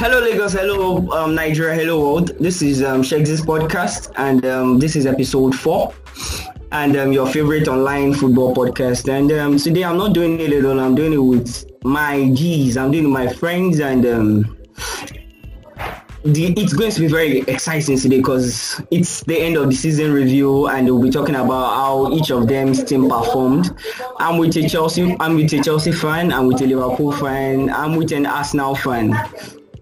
Hello, Lagos. Hello, um, Nigeria. Hello, world. This is um, Shex's podcast, and um, this is episode four, and um, your favorite online football podcast. And um, today, I'm not doing it alone. I'm doing it with my G's. I'm doing it with my friends, and um, the, it's going to be very exciting today because it's the end of the season review, and we'll be talking about how each of them's team performed. I'm with a Chelsea. I'm with a Chelsea fan. I'm with a Liverpool fan. I'm with an Arsenal fan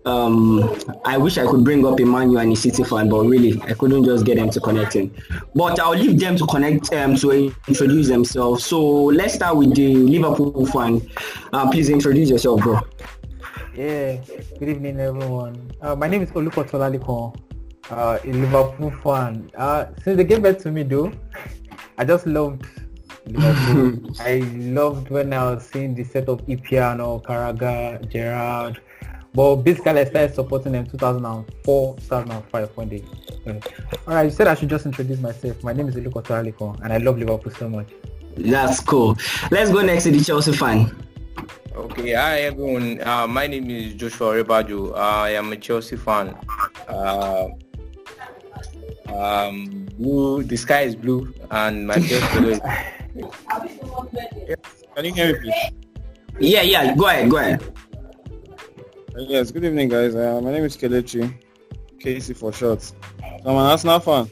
um, I wish I could bring up Emmanuel and a City fan, but really I couldn't just get them to connecting. But I'll leave them to connect um, to introduce themselves. So let's start with the Liverpool fan. Uh, please introduce yourself, bro. Yeah, good evening, everyone. Uh, my name is Oluko Tolaliko, uh, a Liverpool fan. Uh, since they gave birth to me, though, I just loved Liverpool. I loved when I was seeing the set of Ipiano, Carragher, Gerrard, but basically, I started supporting them 2004, 2005 when they. All right, you said I should just introduce myself. My name is Iluko Taraliko, and I love Liverpool so much. That's cool. Let's go next to the Chelsea fan. Okay, hi everyone. Uh, my name is Joshua Rebajo. I am a Chelsea fan. Uh, um, blue. The sky is blue, and my Chelsea Can you hear me, please? Yeah, yeah. Go ahead. Go ahead. Yes, good evening, guys. Uh, my name is Kelechi, Casey for short. I'm an Arsenal fan.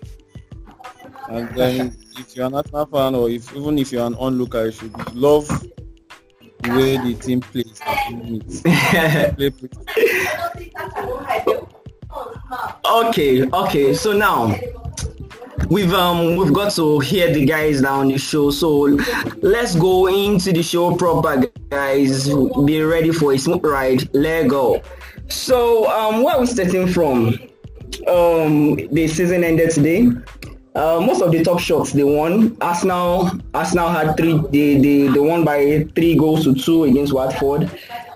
And then if you're an Arsenal fan or if even if you're an onlooker, you should love the way the team plays okay, okay. So now we've um we've got to hear the guys now on the show. So let's go into the show proper, guys. Be ready for a smooth ride. Let go. So um, where are we starting from? Um, the season ended today. Uh, most of the top shots they won. Arsenal Arsenal had three. They, they they won by three goals to two against Watford.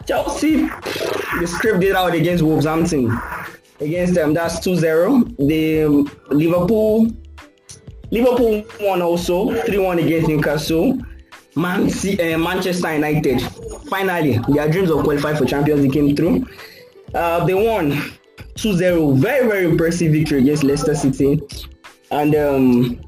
Chelsea they scraped it out against Wolverhampton. Against them, that's 2-0. The um, Liverpool Liverpool won also 3-1 against Newcastle. Man uh, Manchester United, finally, their dreams of qualifying for Champions League came through. Uh, they won 2-0. Very, very impressive victory against Leicester City. And um,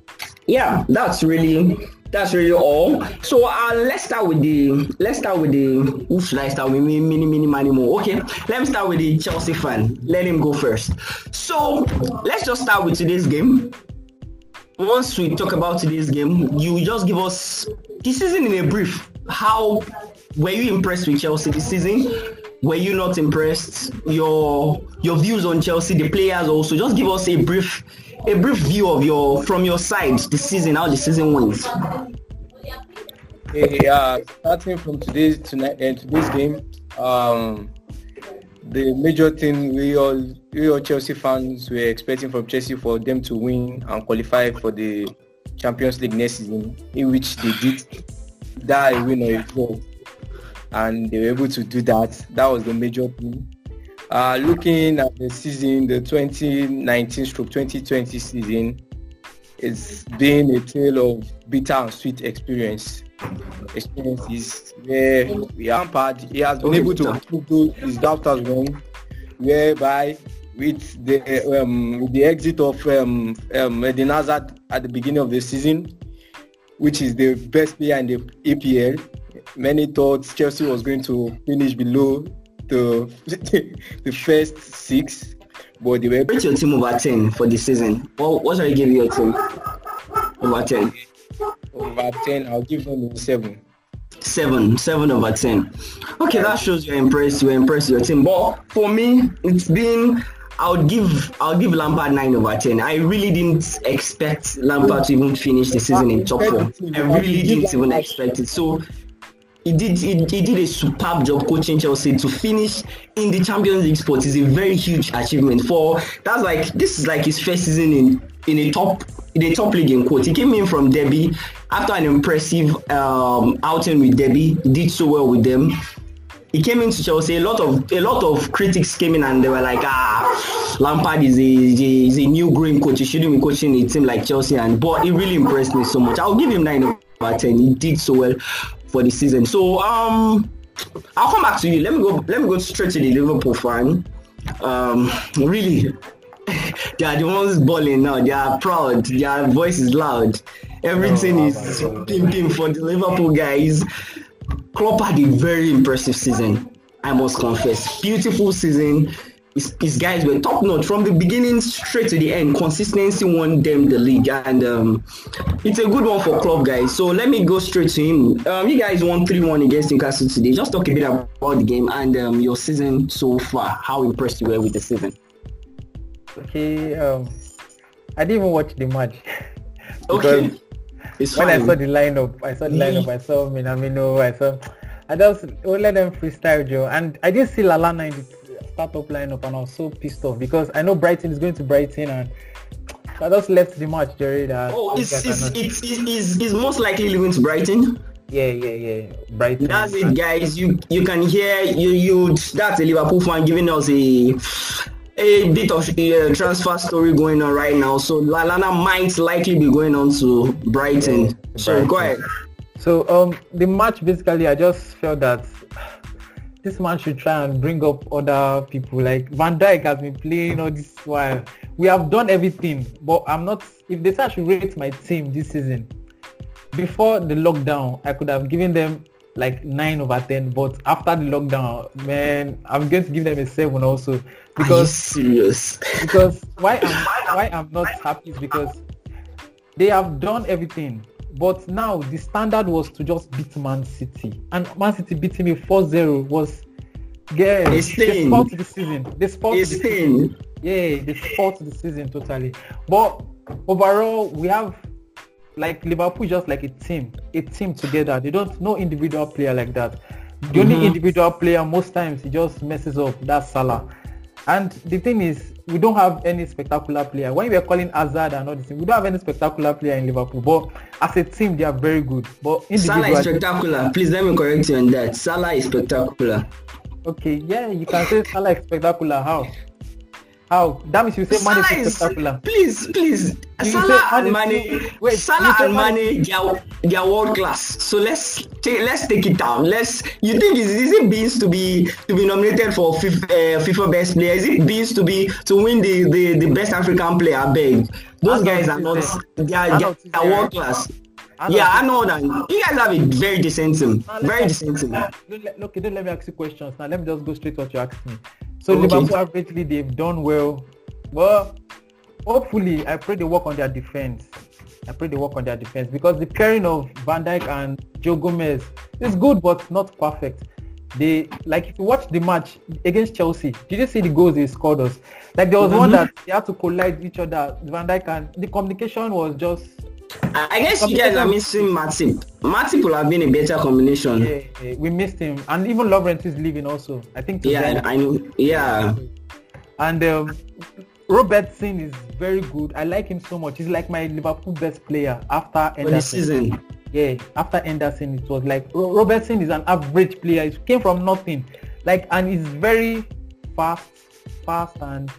yeah, that's really that's really all. So uh, let's start with the let's start with the who should I start with? Mini mini mini mini more. Okay, let me start with the Chelsea fan. Let him go first. So let's just start with today's game once we talk about today's game, you just give us this season in a brief. How were you impressed with Chelsea this season? Were you not impressed? Your your views on Chelsea, the players also. Just give us a brief a brief view of your from your side the season, how the season went. Uh, starting from today's tonight and uh, today's game, um, the major thing we all we all Chelsea fans were expecting from Chelsea for them to win and qualify for the Champions League next season, in which they did that win a draw, and they were able to do that. That was the major thing. Uh, looking at the season, the 2019-2020 season, it's been a tale of bitter and sweet experience. Experiences where we are part. He has been able to prove his doubters wrong, whereby with the um, with the exit of um, um, Eden Hazard at the beginning of the season, which is the best player in the EPL, many thought Chelsea was going to finish below the the first six, but they were. What's your team over ten for the season? What what are you giving your team over ten? over 10. I'll give them a 7. Seven, seven over ten. Okay, that shows you're impressed. You're impressed with your team. But for me, it's been I would give I'll give Lampard nine over ten. I really didn't expect Lampard to even finish the season in top four. I really didn't even expect it. So he did he, he did a superb job coaching Chelsea to finish in the Champions League spot is a very huge achievement for that's like this is like his first season in in a top in a top league in quote. He came in from Derby after an impressive um, outing with Derby, He did so well with them. He came into Chelsea. A lot of a lot of critics came in and they were like, ah, Lampard is a, is a, new green coach. He shouldn't be coaching a team like Chelsea. And but he really impressed me so much. I'll give him nine over ten. He did so well for the season. So um, I'll come back to you. Let me go. Let me go straight to the Liverpool fan. um, really, they are the ones balling now. They are proud. Their voice is loud. Everything Oh, is wow. pim pim for the Liverpool guys. Klopp had a very impressive season. I must confess, beautiful season. His, his guys were top notch from the beginning straight to the end. Consistency won them the league, and um, it's a good one for Klopp guys. So let me go straight to him. Um, you guys won three one against Newcastle today. Just talk a bit about the game and um, your season so far. How impressed you were with the season? Okay, um, I didn't even watch the match. Okay, it's when I saw the lineup, I saw the lineup, I saw Minamino, I saw, I just oh, let them freestyle, Joe. And I didn't see Lallana in the startup lineup, and I was so pissed off because I know Brighton is going to Brighton, and I just left the match, Jerry. That Oh, it's, it's, it's, it's, it's, most likely leaving to Brighton. yeah, yeah, yeah, Brighton. That's it, guys. You you can hear you you. That's a Liverpool fan giving us a a bit of a transfer story going on right now. So Lallana might likely be going on to Brighton. So go ahead. So um, the match basically, I just felt that this man should try and bring up other people. Like Van Dijk has been playing all this while. We have done everything, but I'm not. If they say I should rate my team this season, before the lockdown, I could have given them like nine over ten. But after the lockdown, man, I'm going to give them a seven also because serious? because why I'm why I'm not happy is because they have done everything. But now the standard was to just beat Man City. And Man City beating me 4-0 was yeah, they spoiled the season. They spoiled A the season. Yeah, they spoiled the season totally. But overall we have like Liverpool just like a team, a team together. They don't no individual player like that. The only Mhm. individual player most times he just messes up. That's Salah. And the thing is, we don't have any spectacular player. When we are calling Hazard and all this, we don't have any spectacular player in Liverpool. But as a team, they are very good. But Salah is spectacular. Please let me correct you on that. Salah is spectacular. okay, yeah, you can say Salah is spectacular. How? How? That means you say Man Salah is spectacular. please, please. You Salah and Man Mane, wait, Salah and Man Mane, they are, they are world class. So let's take let's take it down. Let's. You think is, is it beans to be to be nominated for FIFA, uh, FIFA best player? Is it beans to be to win the the, the best African player? I beg. Those guys are not. They are, they are world class. I Yeah, I know that. You guys have a very decent team. Now, Very me- decent team. Don't let, okay, don't let me ask you questions now. Let me just go straight to what you asked me. So Okay. Liverpool averagely they've done well. Well, hopefully I pray they work on their defense. I pray they work on their defense because the pairing of Van Dijk and Joe Gomez is good but not perfect. They like if you watch the match against Chelsea, did you see the goals they scored us? Like there was one Mhm. that they had to collide each other. Van Dijk and the communication was just I guess you guys are missing Matip. Matip will have been a better combination. yeah, yeah, we missed him and even Lawrence is leaving also. I think Yeah. I know. Yeah. And um, Robertson is very good. I like him so much. He's like my Liverpool best player after Anderson. season. Yeah, after Anderson, it was like Robertson is an average player. He came from nothing, like, and he's very fast, fast, and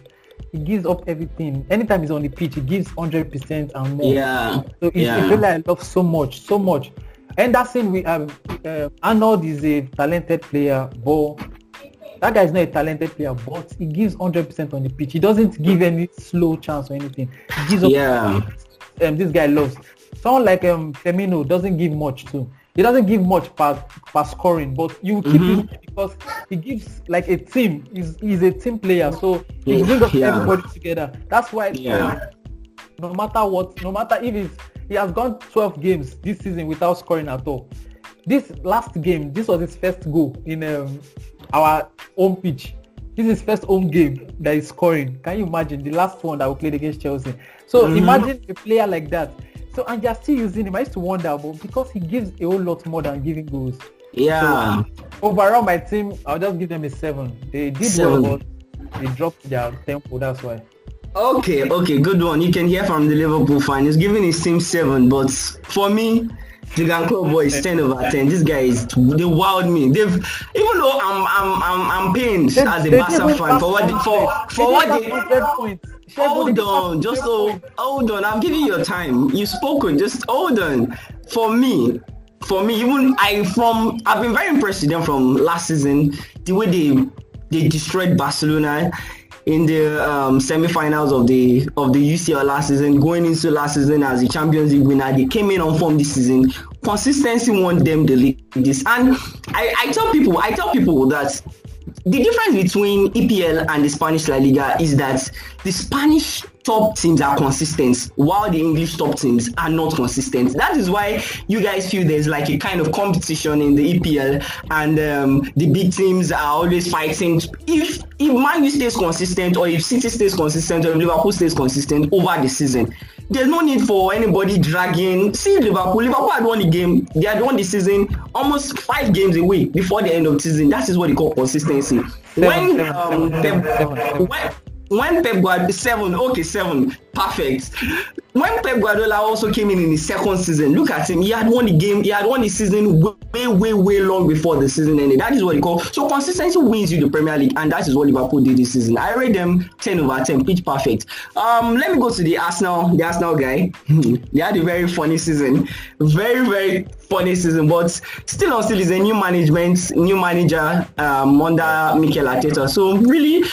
he gives up everything. Anytime he's on the pitch, he gives hundred percent and more. Yeah. So it's yeah. a player I love so much, so much. And that's Anderson, we have uh, Arnold is a talented player, but that guy is not a talented player, but he gives hundred percent on the pitch. He doesn't give any slow chance or anything. He gives up. Yeah. Um, this guy loves. Someone like um Firmino doesn't give much too. He doesn't give much per, per scoring, but you keep Mhm. him because he gives like a team. He's, he's a team player, so he Yeah, brings yeah. everybody together. That's why Yeah. no matter what, no matter if it's, he has gone 12 games this season without scoring at all. This last game, this was his first goal in um, our home pitch. This is his first home game that is scoring. Can you imagine the last one that we played against Chelsea? So Mhm. imagine a player like that. So and they're still using him. I used to wonder, but because he gives a whole lot more than giving goals. Yeah. Overall, my team, I'll just give them a seven. They did Seven. well, but they dropped their tempo. That's why. Okay, okay, good one. You can hear from the Liverpool fan. He's giving his team seven, but for me, the Klopp boy is ten over ten. This guy is they wowed me. They've even though I'm I'm I'm, I'm pained They- as a Barca fan for what they, for for what they have 100 points. Sheffield, hold they didn't have on, just so hold on. I'm giving you your time. You've spoken. Just hold on. For me, for me, even I from I've been very impressed with them from last season. The way they they destroyed Barcelona in the um, semi-finals of the of the UCL last season, going into last season as the Champions League winner. They came in on form this season. Consistency won them the league. This and I, I tell people, I tell people that the difference between EPL and the Spanish La Liga is that the Spanish top teams are consistent while the English top teams are not consistent. That is why you guys feel there's like a kind of competition in the EPL and um, the big teams are always fighting. If if Man U stays consistent or if City stays consistent or if Liverpool stays consistent over the season, there's no need for anybody dragging. See Liverpool. Liverpool had won the game. They had won the season almost five games away before the end of the season. That is what they call consistency. When um, Pep, when, when Pep Guardiola seven, okay, seven, perfect. When Pep Guardiola also came in in his second season, look at him. He had won the game. He had won the season way, way, way long before the season ended. That is what he call. So consistency wins you the Premier League, and that is what Liverpool did this season. I rate them ten over ten, pitch perfect. Um, let me go to the Arsenal, the Arsenal guy. they had a very funny season, very, very funny season, but still on still is a new management, new manager um, under Mikel Arteta. So really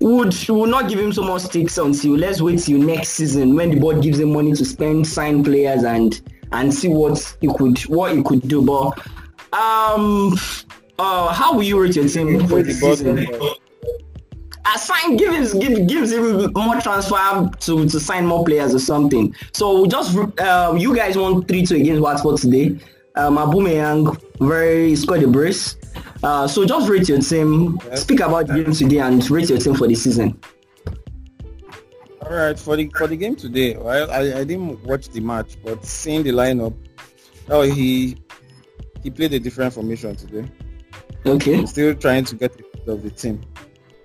would will not give him so much sticks until let's wait till next season when the board gives him money to spend, sign players and and see what he could what he could do. But um uh how will you rate your team for the season? Assign give him give gives him more transfer to, to sign more players or something. So just um you guys won three two against Watford today. Um Aubameyang very scored a brace. Uh, so just rate your team. Speak about the game today and rate your team for the season. All right, for the for the game today, well, I, I didn't watch the match, but seeing the lineup, oh he he played a different formation today. Okay. He's still trying to get the of the team.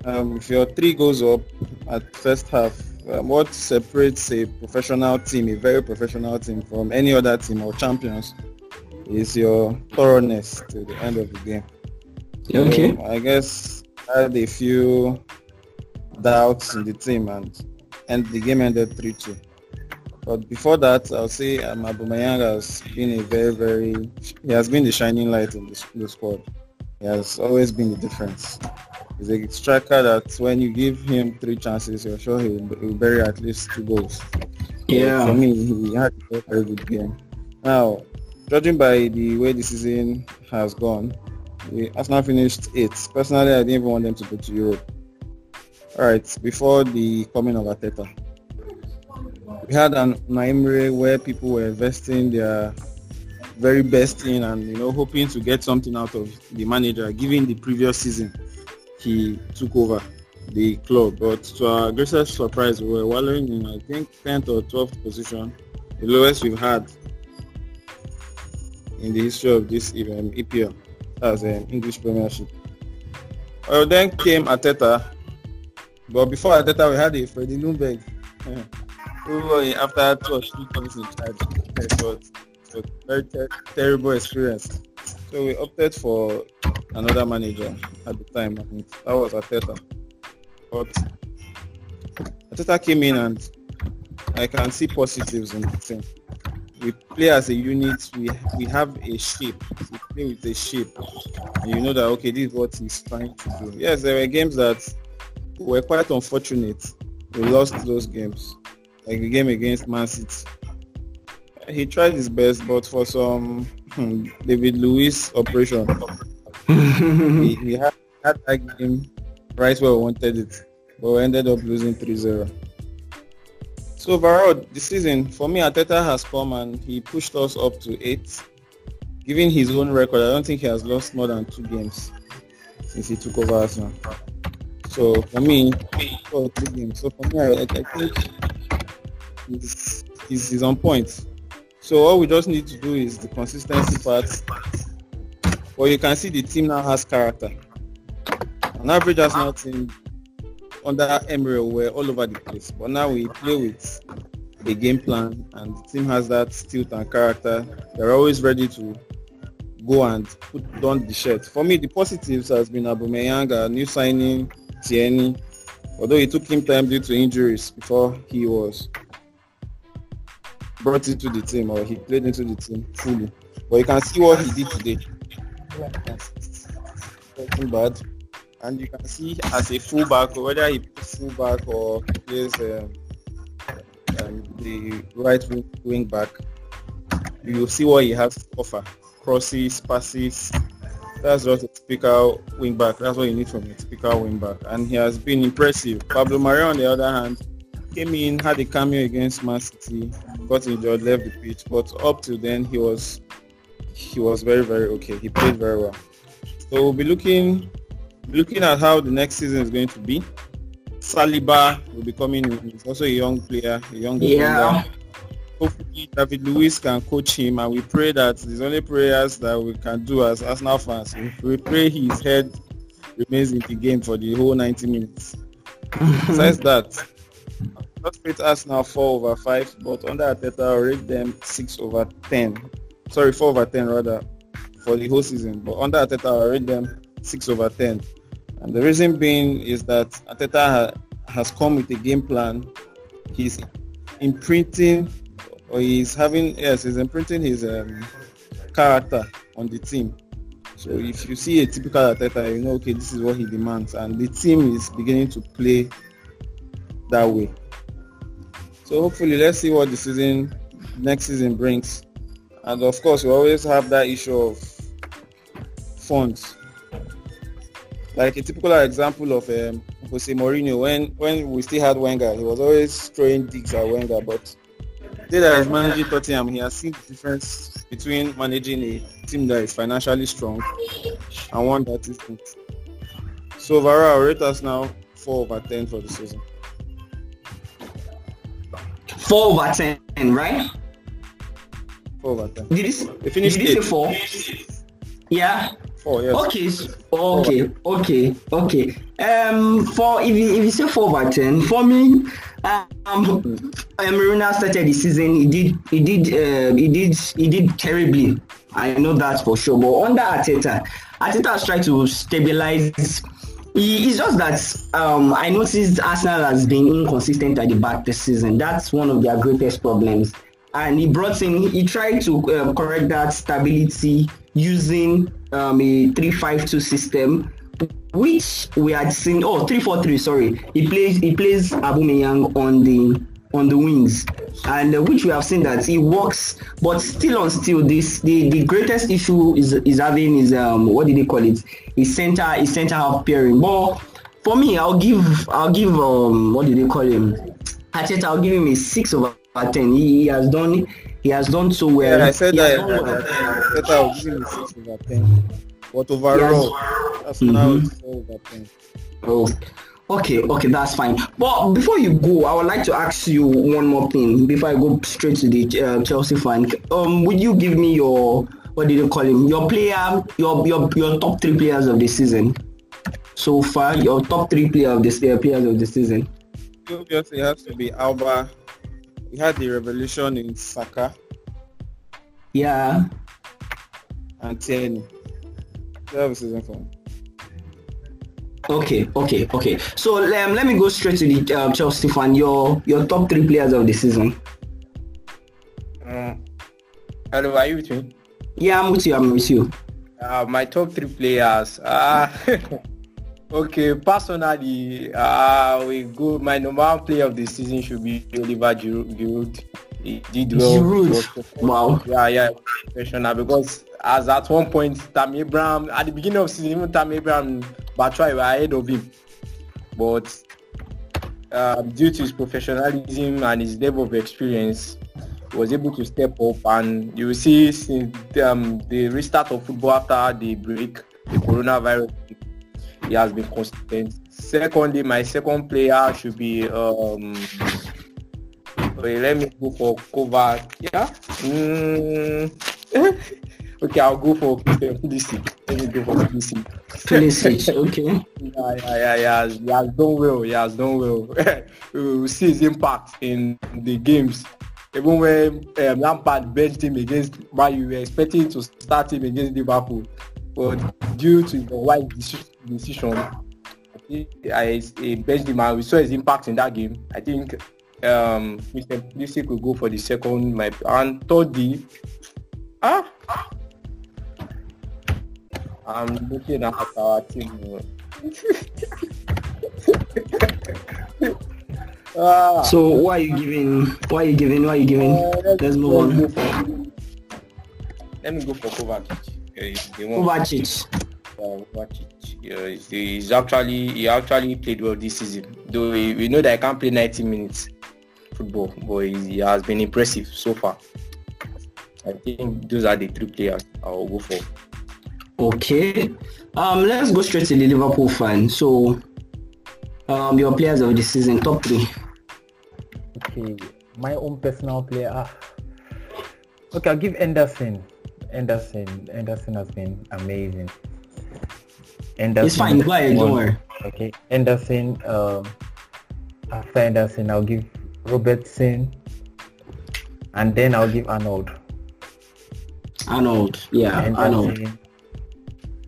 Um, if your three goes up at first half, um, what separates a professional team, a very professional team, from any other team or champions, is your thoroughness to the end of the game. Okay. I guess I had a few doubts in the team and and the game ended 3-2. But before that, I'll say um, Aubameyang has been a very, very, he has been the shining light in the, the squad. He has always been the difference. He's a striker that when you give him three chances, you're sure he will, he will bury at least two goals. Yeah. for me, he had a very good game. Now, judging by the way the season has gone, eh, Arsenal finished eighth. Personally, I didn't even want them to go to Europe. All right, before the coming of Arteta, we had an Emery where people were investing their very best in and you know hoping to get something out of the manager. Given the previous season, he took over the club, but to our greatest surprise, we were wallowing in I think 10th or 12th position, the lowest we've had in the history of this um, EPL as an English Premiership. Well, then came Arteta, but before Arteta, we had a Freddie Ljungberg. who after two or three months in charge, it was, a very ter- terrible experience. So we opted for another manager at the time, that was Arteta. But Arteta came in, and I can see positives in the team we play as a unit. We we have a shape. We play with a shape, and you know that okay, this is what he's trying to do. Yes, there were games that were quite unfortunate. We lost those games, like the game against Man City. He tried his best, but for some hmm, David Luiz operation, he had, had that game right where we wanted it, but we ended up losing 3-0. So overall, the season for me, Arteta has come and he pushed us up to eight. Given his own record, I don't think he has lost more than two games since he took over Arsenal. So for me, three games. So for me, I, I think he's, he's, on point. So all we just need to do is the consistency part. But you can see the team now has character. An average Arsenal team under Emery were all over the place. But now we play with a game plan and the team has that stilt and character. They're always ready to go and put down the shirt. For me, the positives has been Aubameyang, a new signing, Tierney. Although it took him time due to injuries before he was brought into the team or he played into the team fully. But you can see what he did today. Nothing bad. And you can see as a fullback, whether he plays fullback or plays um, um, the right wing, wing back, you see what he has to offer. Crosses, passes. That's just a typical wing back. That's what you need from a typical wing back. And he has been impressive. Pablo Mari, on the other hand, came in, had a cameo against Man City, got injured, left the pitch. But up to then, he was he was very, very okay. He played very well. So we'll be looking looking at how the next season is going to be. Saliba will be coming in. He's also a young player, a young Yeah. Hopefully David Luiz can coach him and we pray that the only prayers that we can do as Arsenal fans. We pray his head remains in the game for the whole 90 minutes. Besides that, not rate Arsenal 4 over 5, but under Arteta I'll rate them 6 over 10. Sorry, 4 over 10 rather for the whole season. But under Arteta I'll rate them 6 over 10. And the reason being is that Arteta ha- has come with a game plan. He's imprinting, or he's having, yes, he's imprinting his um, character on the team. So if you see a typical Arteta, you know, okay, this is what he demands. And the team is beginning to play that way. So hopefully, let's see what the season, next season brings. And of course, we always have that issue of funds like a typical example of um, Jose Mourinho when when we still had Wenger, he was always throwing digs at Wenger. But today that he's managing Tottenham, he has seen the difference between managing a team that is financially strong and one that isn't. So overall, our rate us now four over ten for the season. Four over ten, right? Four over ten. Did you, did you say four? Yeah. Four, yes. Okay. Okay. Okay. Okay. Um, for if you, if you say four over ten, for me, um, um, Marina started the season. He did. He did. Uh, he did. He did terribly. I know that for sure. But under Arteta, Arteta has tried to stabilize. He, it's just that um, I noticed Arsenal has been inconsistent at the back this season. That's one of their greatest problems. And he brought in, he tried to uh, correct that stability using um, a 3-5-2 system, which we had seen. Oh, 3-4-3. Sorry, he plays he plays Aubameyang on the on the wings, and uh, which we have seen that it works. But still on still, this the, the greatest issue is is having is um what did they call it? Is center is center half pairing. But for me, I'll give I'll give um what did they call him? Arteta, I'll give him a six over ten. He, he has done he has done so well. Yeah, I said He that. has done well. I was giving six over ten. But overall, that's now Mhm. it's over ten. Oh, okay, okay, that's fine. But before you go, I would like to ask you one more thing before I go straight to the uh, Chelsea fan. Um, would you give me your what did you call him? Your player, your your your top three players of the season so far. Your top three player of this uh, players of the season. Obviously, it has to be Auba. We had the revolution in Saka Yeah. and Tierney. That was season me. Okay, okay, okay. So um, let me go straight to the uh, Chelsea fan. Your your top three players of the season. Uh, hello, are you with me? Yeah, I'm with you. I'm with you. Uh, my top three players. Uh, okay, personally, uh, we go. My number one player of the season should be Oliver Giroud. He did well. Giroud. Wow. Yeah, yeah, professional because as at one point, Tammy Abraham at the beginning of season, even Tammy Abraham, Batshuayi were ahead of him, but um, due to his professionalism and his level of experience, he was able to step up. And you will see since um, the restart of football after the break, the coronavirus, he has been consistent. Secondly, my second player should be um, Wait, let me go for Kovac. Yeah. Mm. okay, I'll go for Pulisic. Let me go for Pulisic. Pulisic. Okay. Yeah, yeah, yeah, yeah. He has done well. He has done well. we will see his impact in the games. Even when um, Lampard benched him against Man U, we were expecting to start him against Liverpool, but due to the wise deci- decision, I I, I benched him and we saw his impact in that game. I think um, Mr. Pulisic will go for the second. My and thirdly, ah, I'm looking at our team. ah. So why are you giving? Why are you giving? Why are you giving? Uh, let's, move on. Let me go for Kovacic. Kovacic. Uh, Kovacic. Yeah, he's actually he actually played well this season. Though we, we know that I can't play 90 minutes football, but he has been impressive so far. I think those are the three players I will go for. Okay. Um, let's go straight to the Liverpool fan. So, um, your players of the season, top three. Okay, my own personal player. Ah. Okay, I'll give Anderson. Anderson. Henderson has been amazing. Henderson. It's fine. Go ahead. Don't worry. Okay, Henderson. Um, after Henderson, I'll give Robertson, and then I'll give Arnold. Arnold, yeah, Arnold.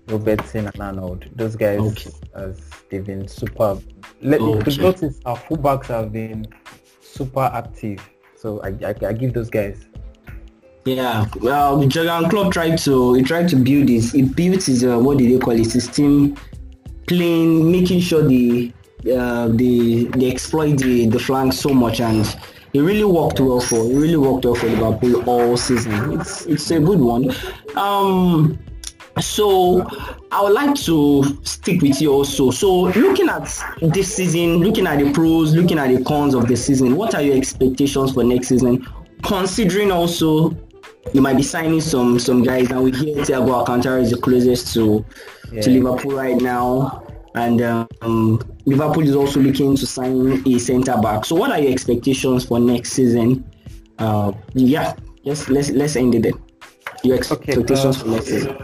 Robertson and Arnold. Those guys, okay. as they've been superb. Let okay. notice our fullbacks have been super active. So I, I, I give those guys. Yeah, well, Jurgen Klopp tried to he tried to build this. He built his uh, what did they call it? system, playing, making sure the uh, they they exploit the the flank so much and it really worked well for it really worked well for Liverpool all season. It's it's a good one. Um, so I would like to stick with you also. So looking at this season, looking at the pros, looking at the cons of the season, what are your expectations for next season? Considering also you might be signing some some guys, and we hear Thiago Alcantara is the closest to yeah. to Liverpool right now, and um, Liverpool is also looking to sign a centre back. So what are your expectations for next season? Uh, yeah, let's let's let's end it there. Your expectations okay, uh, for next season.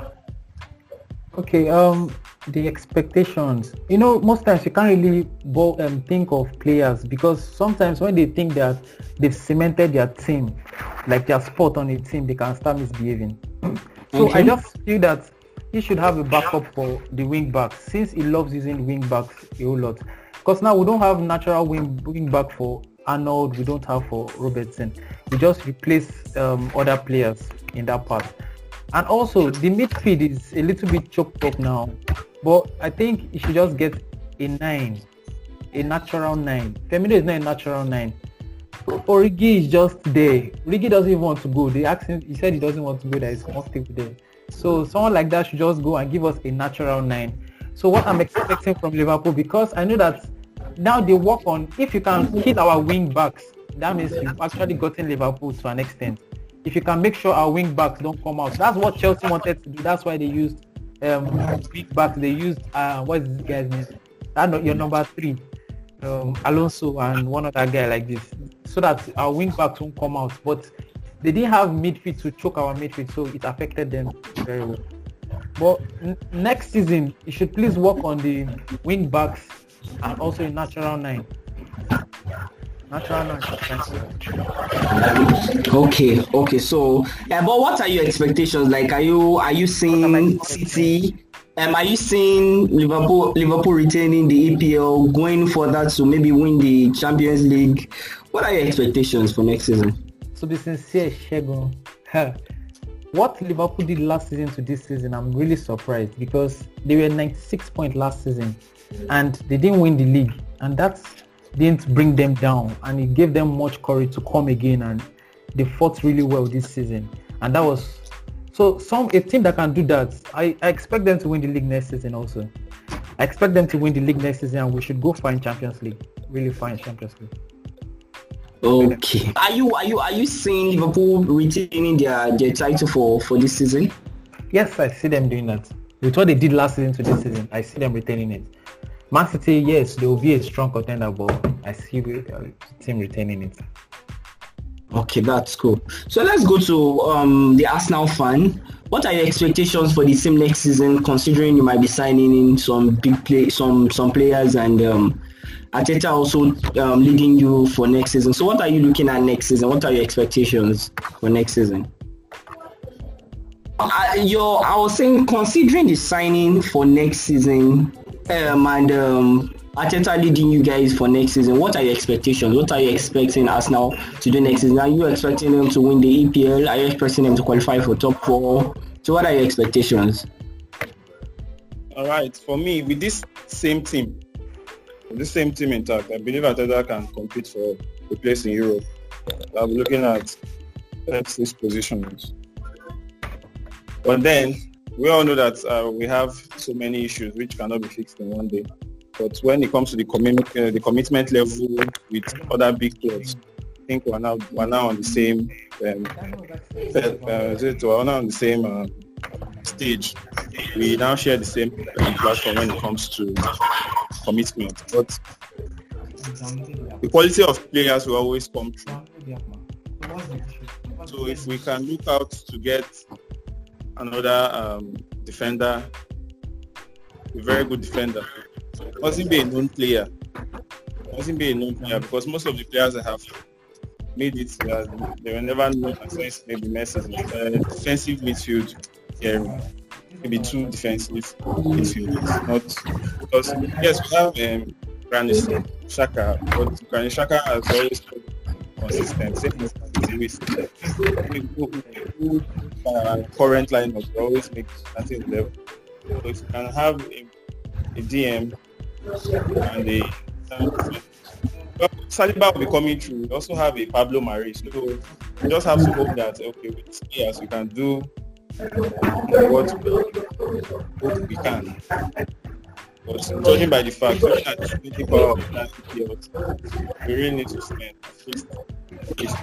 Okay, um, the expectations. You know, most times you can't really bo- um, think of players because sometimes when they think that they've cemented their team, like their spot on a team, they can start misbehaving. so okay. I just feel that he should have a backup for the wing back since he loves using wing backs a whole lot. Because now we don't have natural wing wing back for Arnold, we don't have for Robertson. We just replace um, other players in that part. And also the midfield is a little bit choked up now. But I think he should just get a nine. A natural nine. Firmino is not a natural nine. Origi is just there. Origi doesn't even want to go. They asked him, he said he doesn't want to go there. He's comfortable there. So someone like that should just go and give us a natural nine. So what I'm expecting from Liverpool, because I know that now they work on if you can hit our wing backs, that means you've actually gotten Liverpool to an extent. If you can make sure our wing backs don't come out, that's what Chelsea wanted to do. That's why they used um, wing back. They used uh, what is this guy's name? I know your number three, um, Alonso, and one other guy like this, so that our wing backs won't come out. But they didn't have midfield to choke our midfield, so it affected them very well. But n- next season, you should please work on the wing backs and also a natural nine. Natural nine. Okay, okay. So, yeah, but what are your expectations? Like, are you are you seeing City? Um, are you seeing Liverpool Liverpool retaining the EPL, going for that to maybe win the Champions League? What are your expectations for next season? to be sincere, Shegun, what Liverpool did last season to this season, I'm really surprised because they were 96 points last season and they didn't win the league, and that didn't bring them down, and it gave them much courage to come again, and they fought really well this season, and that was so some a team that can do that. I, I expect them to win the league next season also. I expect them to win the league next season, and we should go find Champions League, really find Champions League. Okay. Are you are you are you seeing Liverpool retaining their their title for for this season? Yes, I see them doing that. With what they did last season to this season, I see them retaining it. Man City, yes, they will be a strong contender, but I see the team retaining it. Okay, that's cool. So let's go to um, the Arsenal fan. What are your expectations for the team next season, considering you might be signing in some big play, some some players and um, Arteta also um, leading you for next season. So what are you looking at next season? What are your expectations for next season? Uh, your, I was saying, considering the signing for next season um, and um, Arteta leading you guys for next season, what are your expectations? What are you expecting Arsenal to do next season? Are you expecting them to win the EPL? Are you expecting them to qualify for top four? So what are your expectations? All right, for me, with this same team, with this same team intact, I believe Arteta can compete for a place in Europe. I'm looking at six positions. But then, we all know that uh, we have so many issues which cannot be fixed in one day. But when it comes to the commitment, uh, the commitment level with other big clubs, I think we're now we're now on the same um, uh, we're now on the same uh, stage. We now share the same platform when it comes to commitment. But the quality of players will always come through. So if we can look out to get another um, defender, a very good defender, mustn't be a known player. Mustn't be a known player because most of the players I have made it, uh, they were never known as maybe Messi. Uh, defensive midfield, yeah, maybe two defensive midfielders, not because yes, we have um, Granit Xhaka, but Granit Xhaka has always consistent. Same with uh, current lineup, we always make starting level. So if you can have a, a DM and a well, Saliba will be coming through. We also have a Pablo Mari. So we just have to hope that okay, with players we can do what, what we can. But judging by the fact that we really need to spend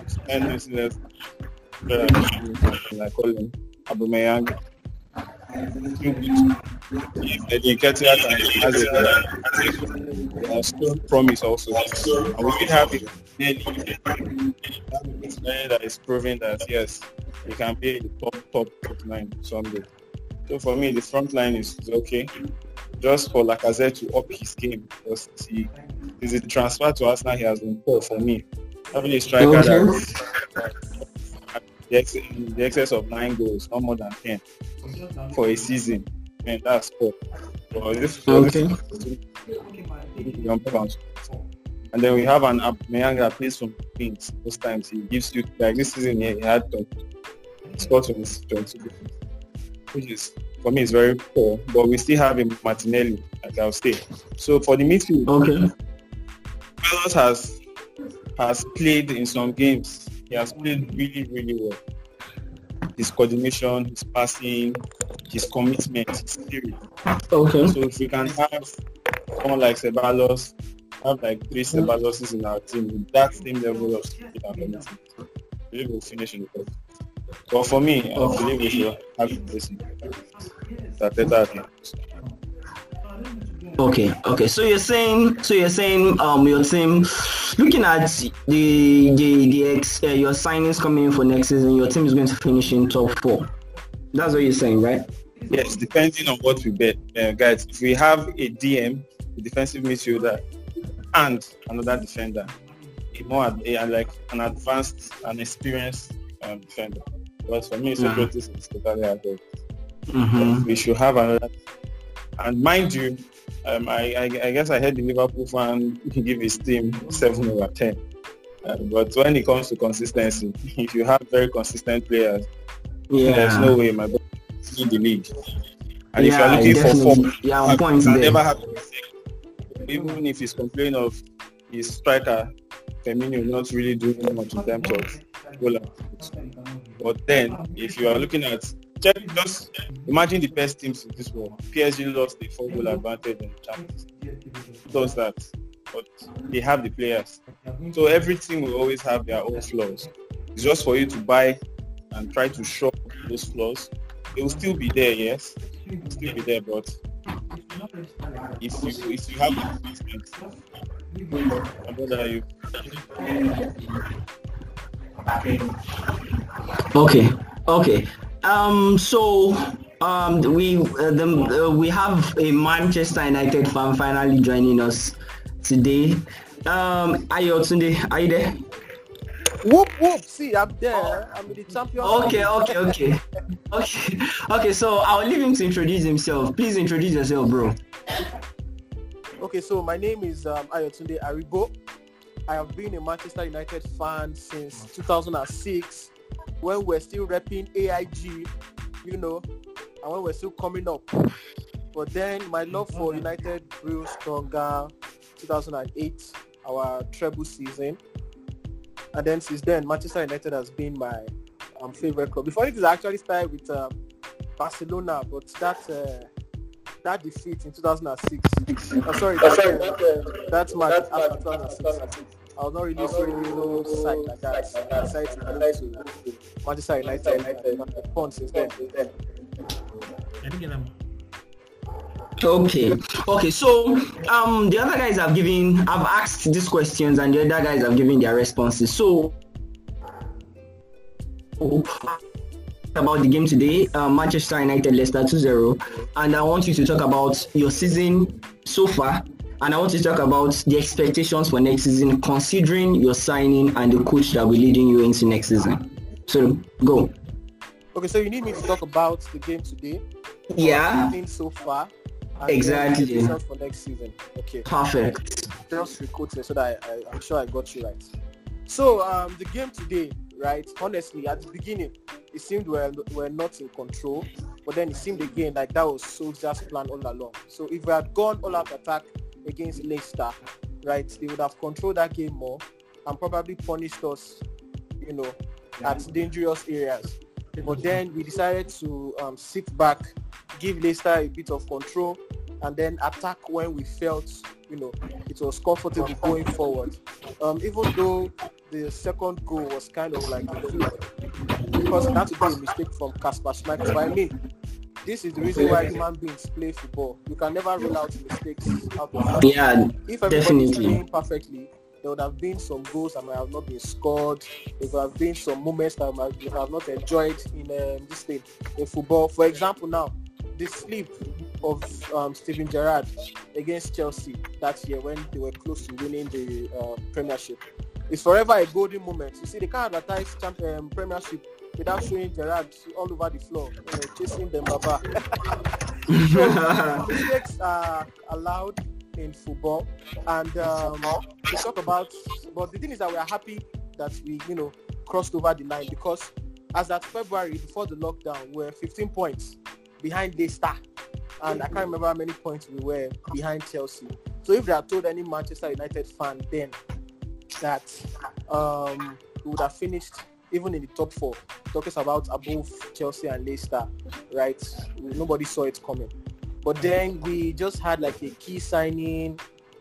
spend this less Aubameyang. Nketiah has a, strong promise also, and we can have it nearly that is proving that yes, he can be the top top top nine someday. So for me, the front line is, is okay just for Lacazette to up his game because he is a transfer to Arsenal he has been poor for me. Having a striker okay. that the, ex- the excess of nine goals, not more than ten for a season, and that's poor. So this, okay. pounds. And then we have an Aubameyang that plays some things. Most times he gives you like this season he had 20, scored 22 which is for me is very poor. But we still have a Martinelli, like I'll say. So for the midfield, okay. Carlos has has played in some games. He has played really, really well. His coordination, his passing, his commitment, his spirit. Okay. So if we can have someone like Ceballos, have like three Ceballos in our team with that same level of spirit and commitment, we will finish in the top. But for me, I believe we should have a blessing. Okay, okay. So you're saying, so you're saying, um, your team, looking at the the the ex, uh, your signings coming in for next season, your team is going to finish in top four. That's what you're saying, right? Yes, depending on what we bet, uh, guys. If we have a DM, a defensive midfielder, and another defender, a more a, like an advanced and experienced um, defender. But for me, Socrates mm-hmm. is totally out mm-hmm. We should have another. And mind you, um, I, I, I, guess I heard the Liverpool fan give his team 7 over 10. Uh, but when it comes to consistency, if you have very consistent players, yeah. there's no way my boy lead the league. And yeah, if you're looking for form, yeah, on point never have even if he's complaining of his striker, Firmino not really doing much in terms of goal But then, if you are looking at just imagine the best teams in this world. PSG lost the four goal advantage in the Champions. Does that, but they have the players. So every team will always have their own flaws. It's just for you to buy and try to show those flaws. They will still be there, yes, still be there, but if you if you have the you. Okay, okay. Um, so um, we uh, the, uh, we have a Manchester United fan finally joining us today. Um, Ayo Tunde, are you there? Whoop whoop! See, I'm there. I'm the champion. Okay, okay, okay, okay, okay. So I'll leave him to introduce himself. Please introduce yourself, bro. Okay, so my name is um, Ayotunde Aribo. I have been a Manchester United fan since 2006 when we're still repping AIG, you know, and when we're still coming up. But then my love for United grew stronger 2008, our treble season. And then since then, Manchester United has been my um, favorite club. Before it actually started with um, Barcelona, but that uh, that defeat in 2006. Oh, sorry, that, uh, that match after 2006. I was not really so psyched like that. I decided to go to Manchester United and I've gone since then. Okay, okay. So, um, the other guys have given, I've asked these questions, and the other guys have given their responses. So, about the game today, uh, Manchester United Leicester 2-0, and I want you to talk about your season so far, and I want to talk about the expectations for next season, considering your signing and the coach that will be leading you into next season. So, go. Okay, so you need me to talk about the game today. Yeah. So far, exactly. For next season. Okay. Perfect. Just record it so that I, I, am sure I got you right. So um, the game today, right? Honestly, at the beginning, it seemed we're, we're not in control, but then it seemed again like that was Solskjaer's plan all along. So if we had gone all out attack against Leicester, right, they would have controlled that game more and probably punished us, you know, at dangerous areas. But then we decided to um, sit back, give Leicester a bit of control, and then attack when we felt, you know, it was comfortable going forward. Um, even though the second goal was kind of like because that be a mistake from Kasper Schmeichel. I mean, this is the reason why human beings play football. You can never rule out mistakes out of Yeah, if everybody's playing perfectly, there would have been some goals that might have not been scored. There would have been some moments that might have not enjoyed in um, this thing in football. For example, now the sleep of um, Steven Gerrard against Chelsea that year when they were close to winning the uh, Premiership is forever a golden moment. You see, they can't advertise champ- um, Premiership without showing Gerrard all over the floor, know, chasing Demba Ba. so, mistakes are allowed in football. And um, we talk about, but the thing is that we are happy that we, you know, crossed over the line because as at February before the lockdown, we're 15 points behind Leicester, and I can't remember how many points we were behind Chelsea. So if they had told any Manchester United fan then that um, we would have finished even in the top four, talking about above Chelsea and Leicester, right? Nobody saw it coming. But then we just had like a key signing,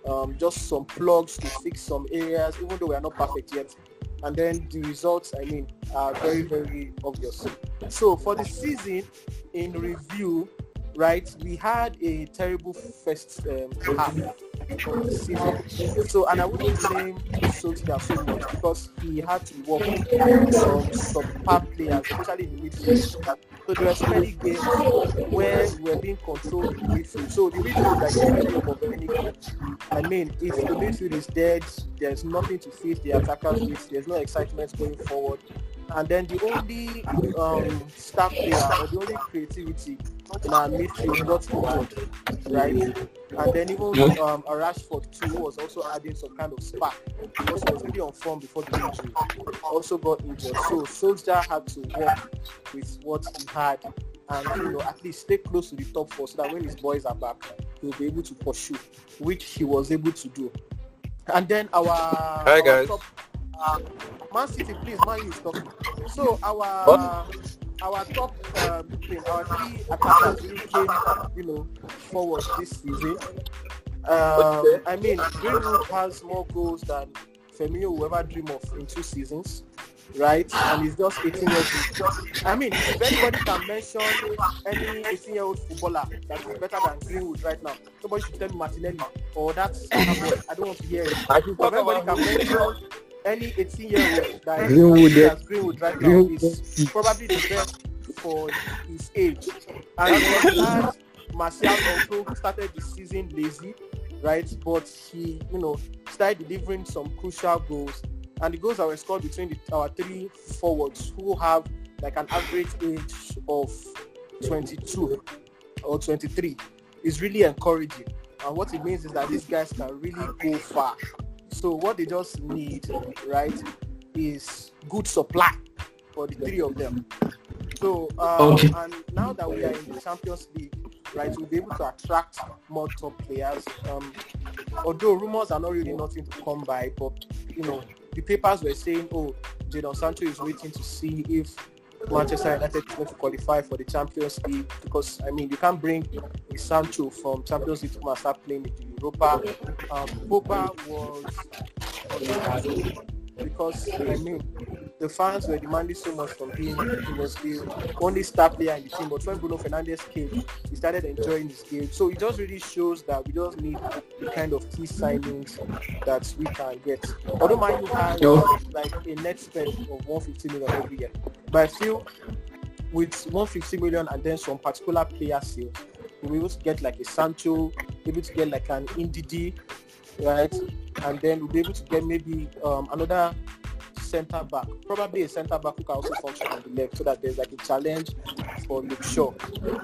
um, just some plugs to fix some areas, even though we are not perfect yet. And then the results, I mean, are very, very obvious. So for the season, in review, right, we had a terrible first um, half So, and I wouldn't blame Solskjaer so much because he had to work some some part players, especially in the midfield, so there were many games where we were being controlled in midfield. So the midfield like the of any game. I mean, if the midfield is dead, there's nothing to feed the attackers with. There's no excitement going forward. And then the only um, star player or the only creativity in our midfield got injured, right? And then even um, a Rashford too was also adding some kind of spark because he was really on form before the injury. Also got injured. So Solskjaer had to work with what he had and you know at least stay close to the top four so that when his boys are back, he'll be able to pursue, which he was able to do. And then our, Hi guys. Top, uh, Man City, please, Man U is talking. So our what? our top um, our three attackers really came, you know, forward this season. Um, I mean, Greenwood has more goals than Firmino will ever dream of in two seasons, right? And he's just 18 years old. I mean, if anybody can mention any 18-year-old footballer that is better than Greenwood right now, somebody should tell me Martinelli or that's I don't want to hear it. I If anybody can mention any 18 year old that Greenwood, as Greenwood right now is probably the best for his age. And as Martial also started the season lazy, right? But he, you know, started delivering some crucial goals. And the goals that were scored between the, our three forwards who have like an average age of 22 or 23 is really encouraging. And what it means is that these guys can really go far so what they just need, right, is good supply for the three of them. So um, okay. and now that we are in the Champions League, right? We'll be able to attract more top players. Um, although rumors are not really nothing to come by, but you know, the papers were saying, oh, Jadon Sancho is waiting to see if Manchester United going to qualify for the Champions League because I mean you can't bring a Sancho from Champions League to start playing in Europa. Um, was because I mean the fans were demanding so much from him. He was the only star player in the team, but when Bruno Fernandes came, he started enjoying his game. So it just really shows that we just need the kind of key signings that we can get. Although Man has like a net spend of 150 million every year, but I feel with 150 million and then some particular player sales, able to get like a Sancho, able to get like an Ndidi, right? And then we'll be able to get maybe um, another centre back, probably a centre back who can also function on the left, so that there's like a challenge for Luke Shaw.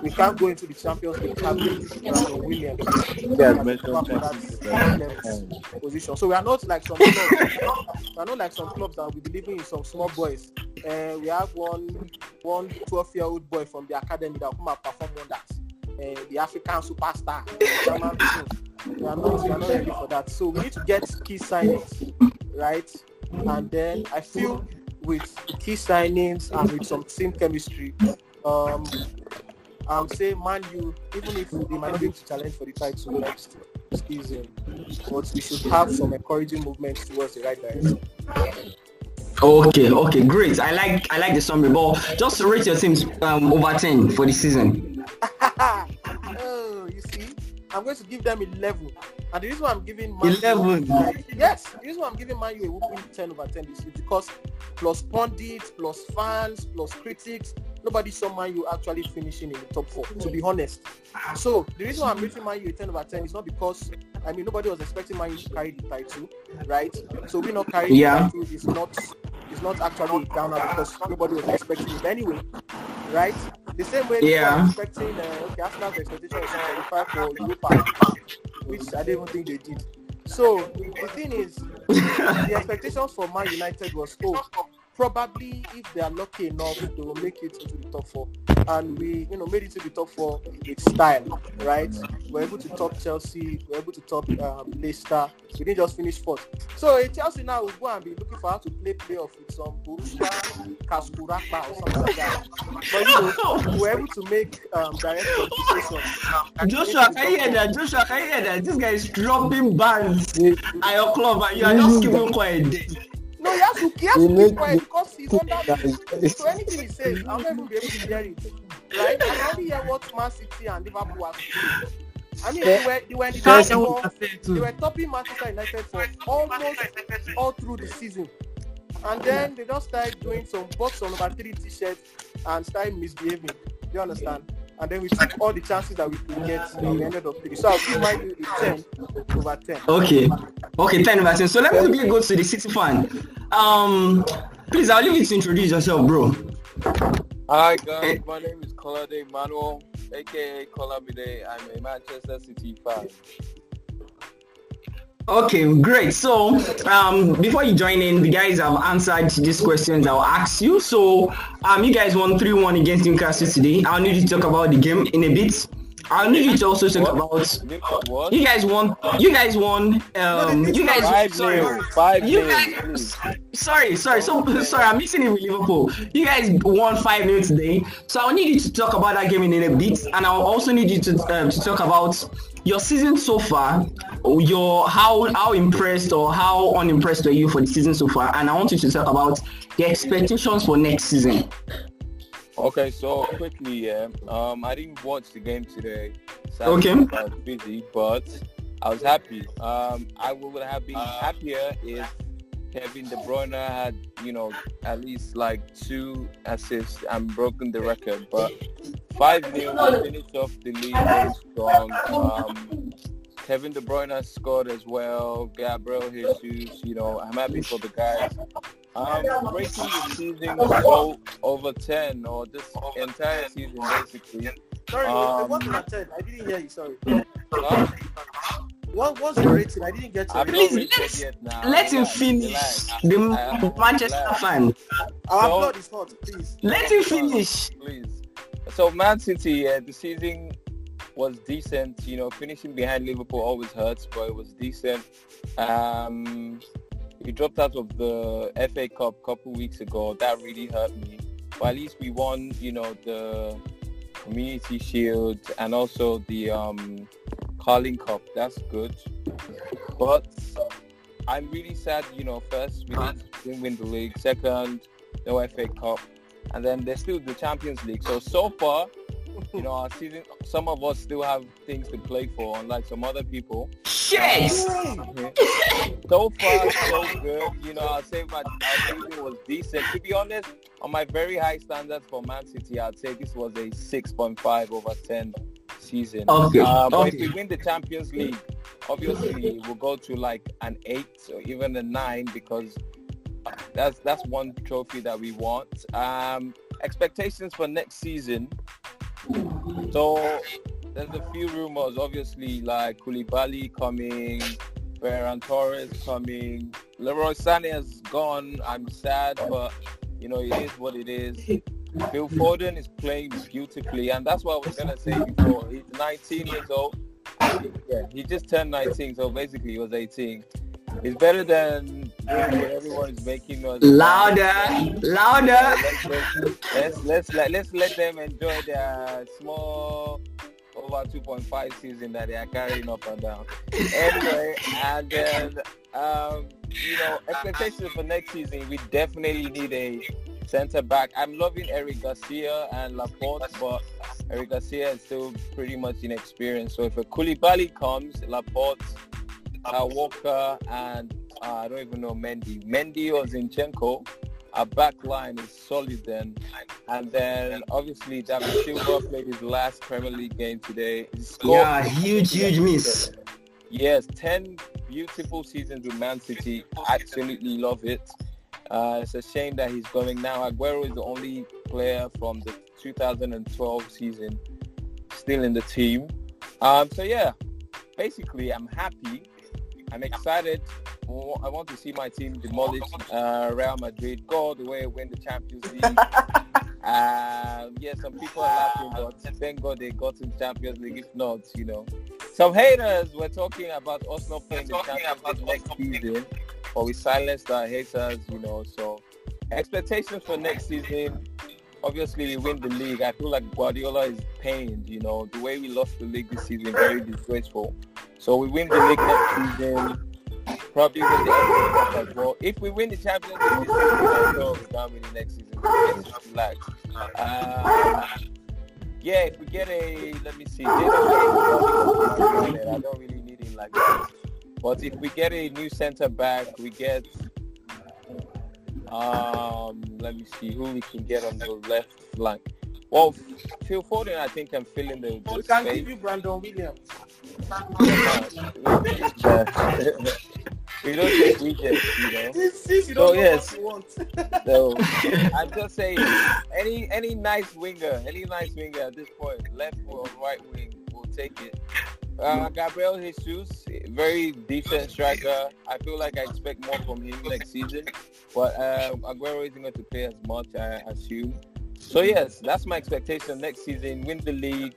We can't go into the Champions League having Brandon Williams Yeah, for mentioned that left position. So we are not like some clubs. we are not like some clubs that will be believing in some small boys. Uh, we have one one 12 year old boy from the academy that will come and perform wonders. Uh, the African superstar. We are not we are not ready for that. So we need to get key signings, right? And then I feel with key signings and with some team chemistry, um, I would say Man U, even if they might not be able to challenge for the title next season, but we should have some encouraging movements towards the right direction. Okay, okay, great. I like I like the summary, but just rate your teams um, over ten for the season. I'm going to give them 11. And the reason why I'm giving Man 11? like, yes, the reason why I'm giving Man U a whooping 10 over 10 is because plus pundits, plus fans, plus critics, nobody saw Man U actually finishing in the top four, to be honest. So the reason why I'm rating Man U a 10 over 10 is not because, I mean, nobody was expecting Man U to carry the title, right? So we not carrying Yeah. the title is not is not actually a downer because nobody was expecting it anyway, right? The same way Yeah. expecting, uh, okay, Arsenal's expectation is qualify for Europa, which I didn't even think they did. So the thing is, the expectations for Man United was, oh, probably if they are lucky enough, they will make it into the top four. And we, you know, made it to the top four with style, right? We're able to top Chelsea, we're able to top um, Leicester. We didn't just finish fourth. So Chelsea now will go and be looking for how to play playoff with some Borussia, Kaskurapa or something like that. But you know, we're able to make um, direct qualification. Joshua, can you hear that? Joshua, can you hear that? This guy is dropping bands at your club and you are just keeping quiet. No, he has to, he has to keep quiet because he's under Guys, So anything he says, I'll never be able to hear it. Right? I only hear what Man City and Liverpool to do. I mean, they were, they were in the top four. They were topping Manchester United for almost all through the season. And then they just started doing some box on number three t-shirts and started misbehaving. Do you understand? And then we took all the chances that we could get and we ended up three. So I'll give my a 10 over 10. Okay. Okay, 10 over 10. So let me quickly go to the City fan. Um, please, I'll leave you to introduce yourself, bro. Hi guys, my name is Colade Manuel, aka Colamide. I'm a Manchester City fan. Okay, great. So, um, before you join in, the guys have answered these questions I'll ask you. So, um, you guys won 3-1 against Newcastle today. I'll need you to talk about the game in a bit. I'll need you to also talk about. What? You guys won. You guys won. Um, you guys. Five Sorry. nil, five You guys, sorry, sorry, so sorry, I'm mixing it with Liverpool. You guys won five minutes today, so I'll need you to talk about that game in a bit, and I'll also need you to um, to talk about your season so far, your how how impressed or how unimpressed were you for the season so far, and I want you to talk about the expectations for next season. Okay, so quickly, yeah. Um, I didn't watch the game today. Okay. I was busy, but I was happy. Um, I would have been happier if Kevin De Bruyne had, you know, at least like two assists and broken the record. But five 0 we finished off the league very strong. Um, Kevin De Bruyne has scored as well. Gabriel Jesus, you know, I'm happy for the guys. Um, rating the season so over 10 or this entire season basically. Sorry, Um, what's your 10? I didn't hear you, sorry. Huh? What, was your rating? I didn't get your I've rating. not Please, let's- Let him finish. The Manchester fan. Our So- blood is hot, please. Let him finish. Please. So Man City, yeah, the season was decent. You know, finishing behind Liverpool always hurts, but it was decent. Um, we dropped out of the FA Cup a couple weeks ago. That really hurt me. But at least we won, you know, the Community Shield and also the um, Carling Cup. That's good. But I'm really sad, you know, first we didn't win the league. Second, no FA Cup. And then there's still the Champions League. So, so far, you know, our season, some of us still have things to play for, unlike some other people. Shit! so far, so good. You know, I'll say my our season was decent. To be honest, on my very high standards for Man City, I'd say this was a 6.5 over 10 season. Okay. But okay. if we win the Champions League, obviously we'll go to like an eight or even a nine because that's that's one trophy that we want. Um, expectations for next season. So there's a few rumors, obviously, like Koulibaly coming, Ferran Torres coming, Leroy Sané has gone. I'm sad, but you know it is what it is. Phil Foden is playing beautifully, and that's what I was gonna say before. He's 19 years old. Yeah, he just turned 19, so basically he was 18. He's better than what everyone is making us. Louder, louder. Let's let's let let's let them enjoy their small over 2.5 season that they are carrying up and down. Anyway, and then um, you know expectations for next season, we definitely need a centre back. I'm loving Eric Garcia and Laporte, but Eric Garcia is still pretty much inexperienced. So if a Koulibaly comes, Laporte, uh, Walker, and uh, I don't even know Mendy. Mendy or Zinchenko, our back line is solid then. And then obviously David Silva played his last Premier League game today. Yeah, huge, huge miss. Yes, 10 beautiful seasons with Man City. Absolutely love it. Uh, it's a shame that he's going now. Aguero is the only player from the 2012 season still in the team. Um, so yeah, basically I'm happy. I'm excited. I want to see my team demolish uh, Real Madrid, go all the way, win the Champions League. um, yeah, some people are laughing, but thank God they got in Champions League. If not, you know, some haters were talking about us not playing the Champions League next season, but we silenced our haters, you know. So expectations for next season. Obviously, we win the league. I feel like Guardiola is pained. You know, the way we lost the league this season, very disgraceful. So we win the league next season. Probably win the FA Cup as well. If we win the Champions League sure we're done with the next season. Uh, yeah, if we get a, let me see. I don't really need him like that. But if we get a new centre back, we get, um, let me see who we can get on the left flank. Well, Phil Foden, I think, I'm in the, We can space. give you Brandon Williams. we don't take rejects, you know. Since, since you So, don't yes. what you want. So I'm just saying, any any nice winger, any nice winger at this point, left or right wing, will take it. Uh, Gabriel Jesus, very decent striker. I feel like I expect more from him next season, but uh, Aguero isn't going to play as much, I assume. So yes, that's my expectation next season. Win the league,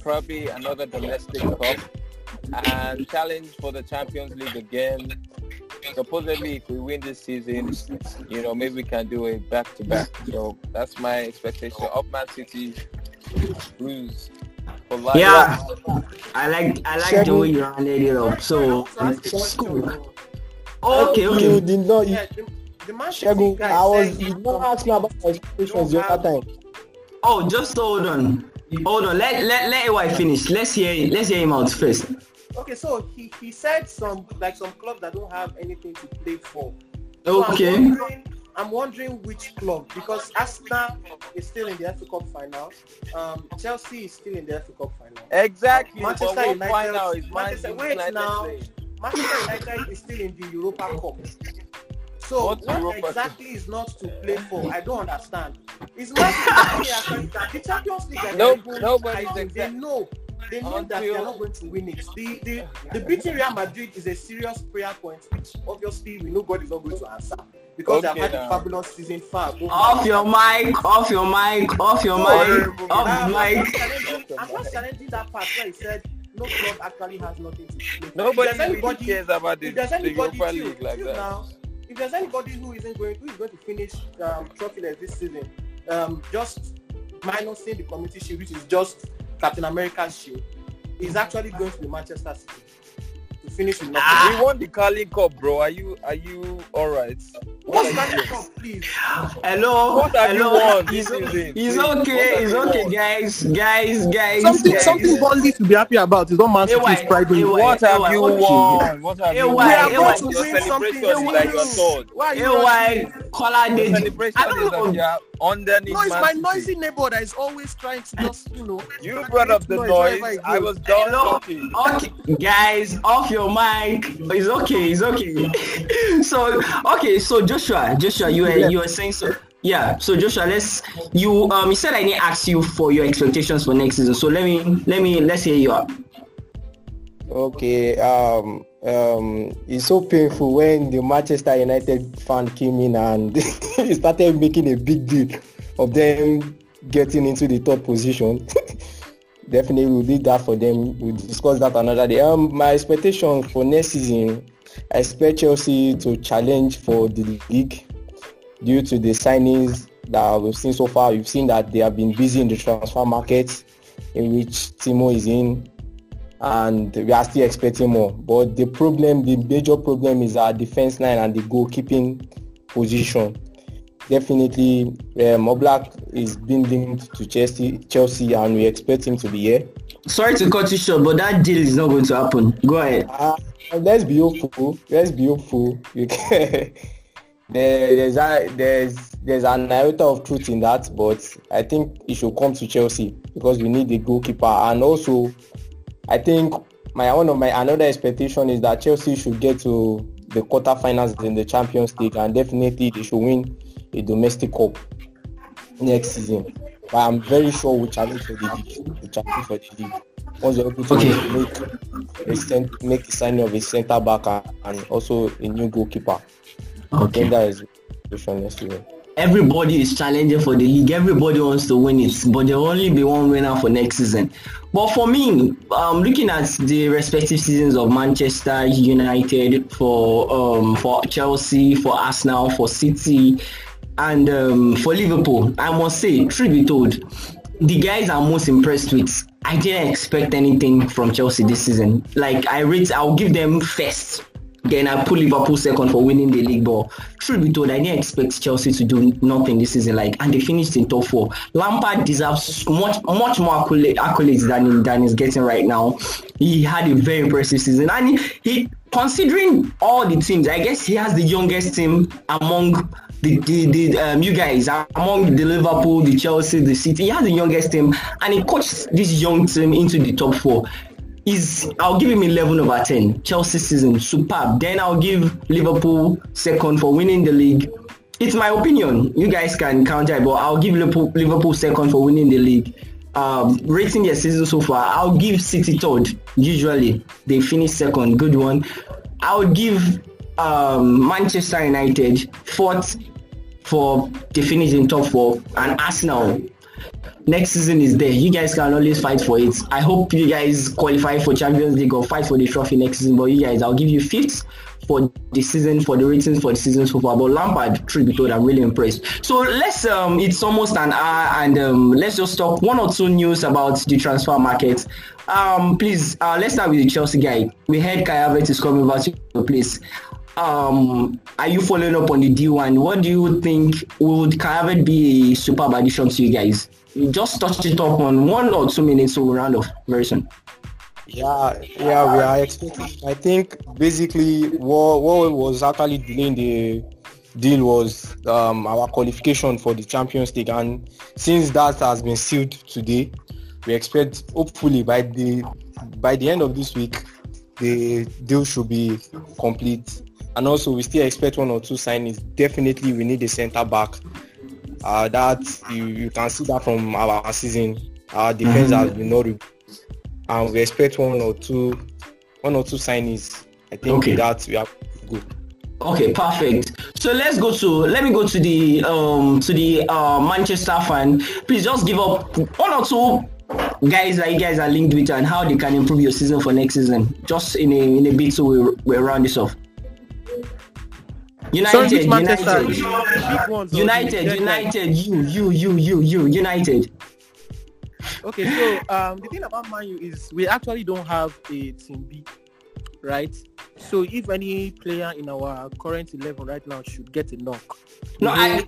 probably another domestic cup, and challenge for the Champions League again. Supposedly, if we win this season, you know, maybe we can do a back-to-back. So that's my expectation of Man City. Blues for. Yeah, I like I like the way you rounded it up. So um, cool. Okay, You did not. You, Yeah, the, the Man City Shegu, guy I was. You don't- not ask me about my expectations the other time. Oh, just hold on. Hold on. Let let let AY finish. Let's hear let's hear him out first. Okay, so he, he said some like some clubs that don't have anything to play for. So Okay. I'm wondering, I'm wondering which club because Arsenal is still in the FA Cup final. Um, Chelsea is still in the FA Cup final. Exactly. Manchester United- final is Manchester- Man wait now. Manchester United is still in the Europa Cup. So What's what Europa Cup? exactly is not to play for? I don't understand. It's not City actually that the Champions League? that No- they're going- nobody's I they know. They know that they are not going to win it. The the the beating Real Madrid is a serious prayer point, which obviously we know God is not going to answer. because Okay, they've had now. a fabulous season far above Off your mic, off your mic, off your mic, off I'm the not mic. challenging- I'm not challenging that part where he said no club actually has nothing to play. Nobody If anybody- cares about the, if there's the Europa League like that. now, if there's anybody who isn't going who is going to finish um, trophyless this season, um, just minusing the community shield, which is just Captain America's shield, is actually going to be Manchester City to finish with nothing. Ah. We won the Carling Cup, bro. Are you are you all right? What's What are Carling you Cup, please? Hello, What have you won this It's, season? it's okay, have it's okay, won? guys, guys, guys. Something, guys. something Burnley to be happy about is not Man City's AY, pride. AY. What have you won? What have AY, you We are AY, going to Your win something. celebration is like you are told. Why are you rushing? AY, Kola Your Deji. celebration I don't know. That you are underneath No, it's my noisy neighbor that is always trying to just, you know. You brought up the Noise noise. wherever it I was done Hello? talking. Okay, guys, off your mic. It's okay, it's okay. so, okay, so Joshua, Joshua, you were you were saying so. Yeah, so Joshua, let's you um you said I need to ask you for your expectations for next season. So let me let me let's hear you out. Okay, um, um, it's so painful when the Manchester United fan came in and started making a big deal of them getting into the third position. Definitely, we'll do that for them. We'll discuss that another day. Um, my expectation for next season, I expect Chelsea to challenge for the league due to the signings that we've seen so far. We've seen that they have been busy in the transfer market, in which Timo is in and we are still expecting more. But the problem, the major problem is our defense line and the goalkeeping position. Definitely, um, Oblak is being linked to Chelsea, Chelsea, and we expect him to be here. Sorry to cut you short, but that deal is not going to happen. Go ahead. Uh, let's be hopeful. Let's be hopeful. There, there's a, there's there's an iota of truth in that, but I think it should come to Chelsea because we need the goalkeeper, and also I think my one of my another expectation is that Chelsea should get to the quarterfinals in the Champions League, and definitely they should win a domestic cup next season. But I'm very sure we challenge for the league. We challenge for the league. Once we're able to Okay. make a cent- make the signing of a centre back and, also a new goalkeeper. I Okay. think that is the next season. Everybody is challenging for the league. Everybody wants to win it, but there will only be one winner for next season. But for me, um, looking at the respective seasons of Manchester United, for um, for Chelsea, for Arsenal, for City, and um, for Liverpool, I must say, truth be told, the guys I'm most impressed with. I didn't expect anything from Chelsea this season. Like I rate, I'll give them first. Then I put Liverpool second for winning the league. But truth be told, I didn't expect Chelsea to do nothing this season. Like, and they finished in top four. Lampard deserves much, much more accolades, accolades than than he's getting right now. He had a very impressive season, and he, he considering all the teams, I guess he has the youngest team among the the, the um, you guys among the Liverpool, the Chelsea, the City. He has the youngest team, and he coached this young team into the top four is I'll give him 11 over 10. Chelsea season superb. Then I'll give Liverpool second for winning the league. It's my opinion. You guys can counter it, but I'll give Liverpool, Liverpool second for winning the league. Um, rating their season so far, I'll give City third. Usually they finish second. Good one. I'll give um, Manchester United fourth for the finish in top four, and Arsenal next season is there. You guys can always fight for it. I hope you guys qualify for Champions League or fight for the trophy next season. But you guys, I'll give you fifth for the season for the ratings for the season so far. But Lampard, truth be told, I'm really impressed. So let's um, it's almost an hour, and um, let's just talk one or two news about the transfer market. Um, please, uh, let's start with the Chelsea guy. We heard Kai Havertz is coming back to the place. Um, are you following up on the deal? And what do you think would Kai Havertz be a superb addition to you guys? Just touch it up on one or two minutes we'll round off very soon. Yeah, yeah, we are expecting. I think basically what what was actually delaying the deal was um, our qualification for the Champions League, and since that has been sealed today, we expect hopefully by the by the end of this week the deal should be complete. And also, we still expect one or two signings. Definitely, we need a centre back. Uh, that you, you can see that from our season. Our defense Mhm. has been not and we expect one or two one or two signings. I think Okay. that we are good. Okay, perfect. So let's go to let me go to the um to the uh, Manchester fan. Please just give up one or two guys that you guys are linked with and how they can improve your season for next season. Just in a in a bit so we we round this off. United, Sorry, Manchester? United, Big ones or the United. United, you, you, you, you, you, United. Okay, so um, the thing about Man U is we actually don't have a team B, right? So if any player in our current eleven right now should get a knock, No, I,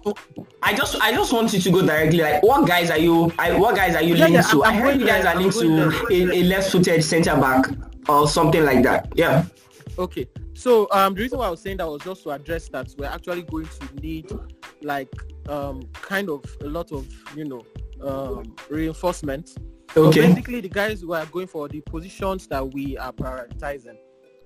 I just, I just want you to go directly. Like, what guys are you? I, what guys are you Yeah, linked yeah, to? I'm- I I'm heard you guys there, are linked to a, a left-footed centre back or something like that. Yeah. Okay, so um, the reason why I was saying that was just to address that we're actually going to need like um, kind of a lot of you know um, reinforcement. So Okay. basically, the guys who are going for the positions that we are prioritizing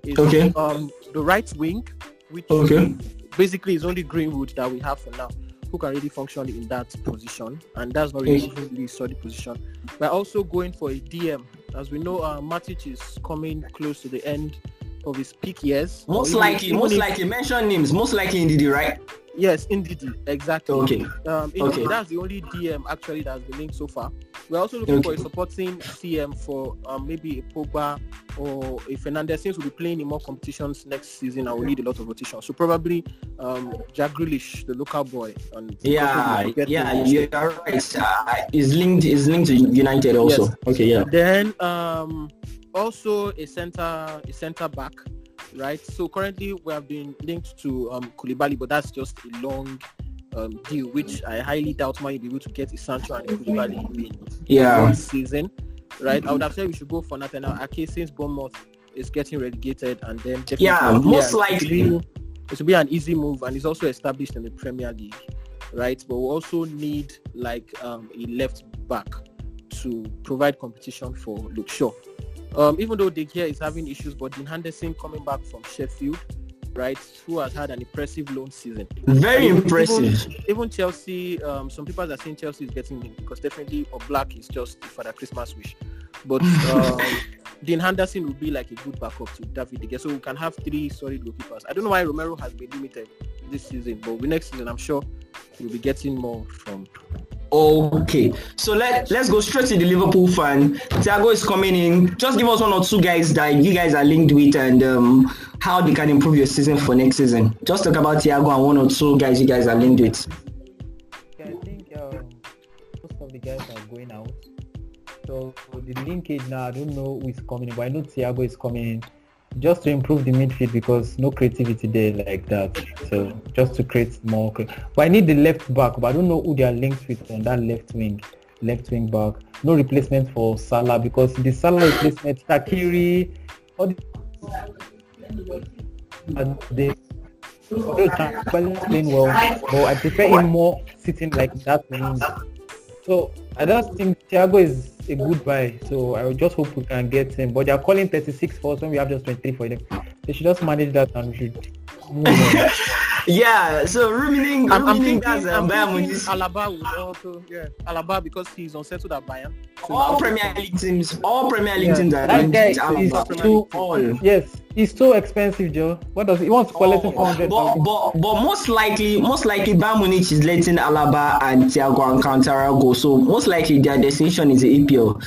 is Okay. um, the right wing, which Okay. basically is only Greenwood that we have for now, who can really function in that position, and that's not really, Okay. really solid position. We're also going for a DM, as we know, uh, Matic is coming close to the end of his peak years. Most likely, most likely. Mention names. Most likely, indeed, right? Yes, indeed, exactly. Okay. Um, Okay. that's the only DM actually that's been linked so far. We're also looking for a supporting CM for um, maybe a Pogba or a Fernandes since we'll be playing in more competitions next season and we need a lot of rotation. So probably um, Jack Grealish, the local boy. And Yeah, yeah, you're right. Uh, is linked, is linked to United also. Yes. Okay, yeah. Then um, also a center, a center back, right? So currently we have been linked to um, Koulibaly, but that's just a long um, deal, which I highly doubt might be able to get a Sancho and Koulibaly in Yeah. one season, right? I would have said we should go for Nathaniel Ake since Bournemouth is getting relegated, and then Yeah, most likely. it'll be- be an easy move, and it's also established in the Premier League, right? But we also need like um, a left back to provide competition for Luke Shaw. Um, even though De Gea is having issues, but Dean Henderson coming back from Sheffield, right, who has had an impressive loan season. Very Even- impressive. Even, even Chelsea, um, some people are saying Chelsea is getting linked because definitely Oblak is just for the Christmas wish. But um, Dean Henderson will be like a good backup to David De Gea. So we can have three solid goalkeepers. I don't know why Romero has been limited this season, but next season I'm sure we'll be getting more from. Okay, so let let's go straight to the Liverpool fan. Thiago is coming in. Just give us one or two guys that you guys are linked with and um, how they can improve your season for next season. Just talk about Thiago and one or two guys you guys are linked with. I think um, most of the guys are going out. So the linkage now, I don't know who is coming in, but I know Thiago is coming in just to improve the midfield because no creativity there like that. So just to create more. But I need the left back, but I don't know who they are linked with on that left wing. Left wing back. No replacement for Salah because the Salah replacement, Takiri, all the they well, but I prefer him more sitting like that. So I just think Thiago is a good buy. So I just hope we can get him. But they are calling 36 for us when we have just 23 for them. They should just manage that and we should. Yeah, so ruminating, I'm, I'm ruminating thinking, as uh, I'm Bayern thinking Munich. Alaba would also, ah. yeah, Alaba because he's unsettled at Bayern. So all Premier League teams, all Premier League Yeah. teams are That linked guy is Alaba. too All. yes, he's too expensive, Joe. What does he, he wants to collect him 400 But, but but most likely most likely Bayern Munich is letting Alaba and Thiago Alcantara go. So most likely their destination is the oh, EPL.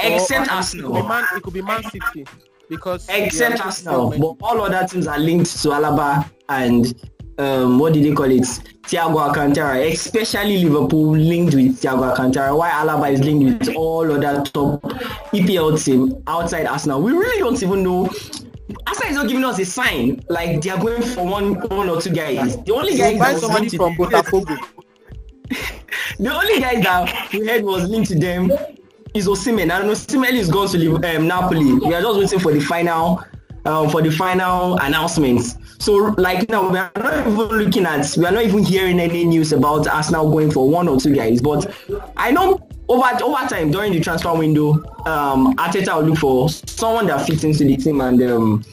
Except Or- or Arsenal. It could, be Man, it could be Man City because Except yeah, Arsenal. But all other teams are linked to Alaba and um, what did they call it? Thiago Alcantara, especially Liverpool linked with Thiago Alcantara, Why Alaba is linked with all other top EPL team outside Arsenal. We really don't even know. Arsenal is not giving us a sign like they are going for one one or two guys. The only guy guys will buy that was somebody linked from to Botafogo. the only guy that we heard was linked to them is Osimhen. And Osimhen is going to leave um, Napoli. We are just waiting for the final, um, for the final announcements. So like now we are not even looking at, we are not even hearing any news about Arsenal going for one or two guys. But I know over over time during the transfer window, um, Arteta will look for someone that fits into the team and um,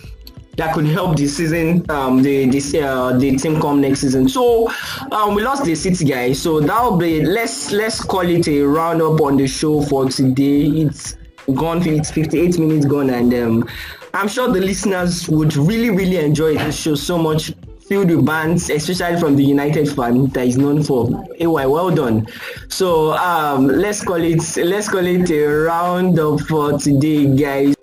that could help the season, um, the this uh, the team come next season. So um, we lost the City guy, so that'll be let's let's call it a roundup on the show for today. It's gone, it's 58 minutes gone, and um, I'm sure the listeners would really really enjoy this show so much filled with bands, especially from the United fan that is known for. AY, well done. So um, let's call it let's call it a round up for today, guys.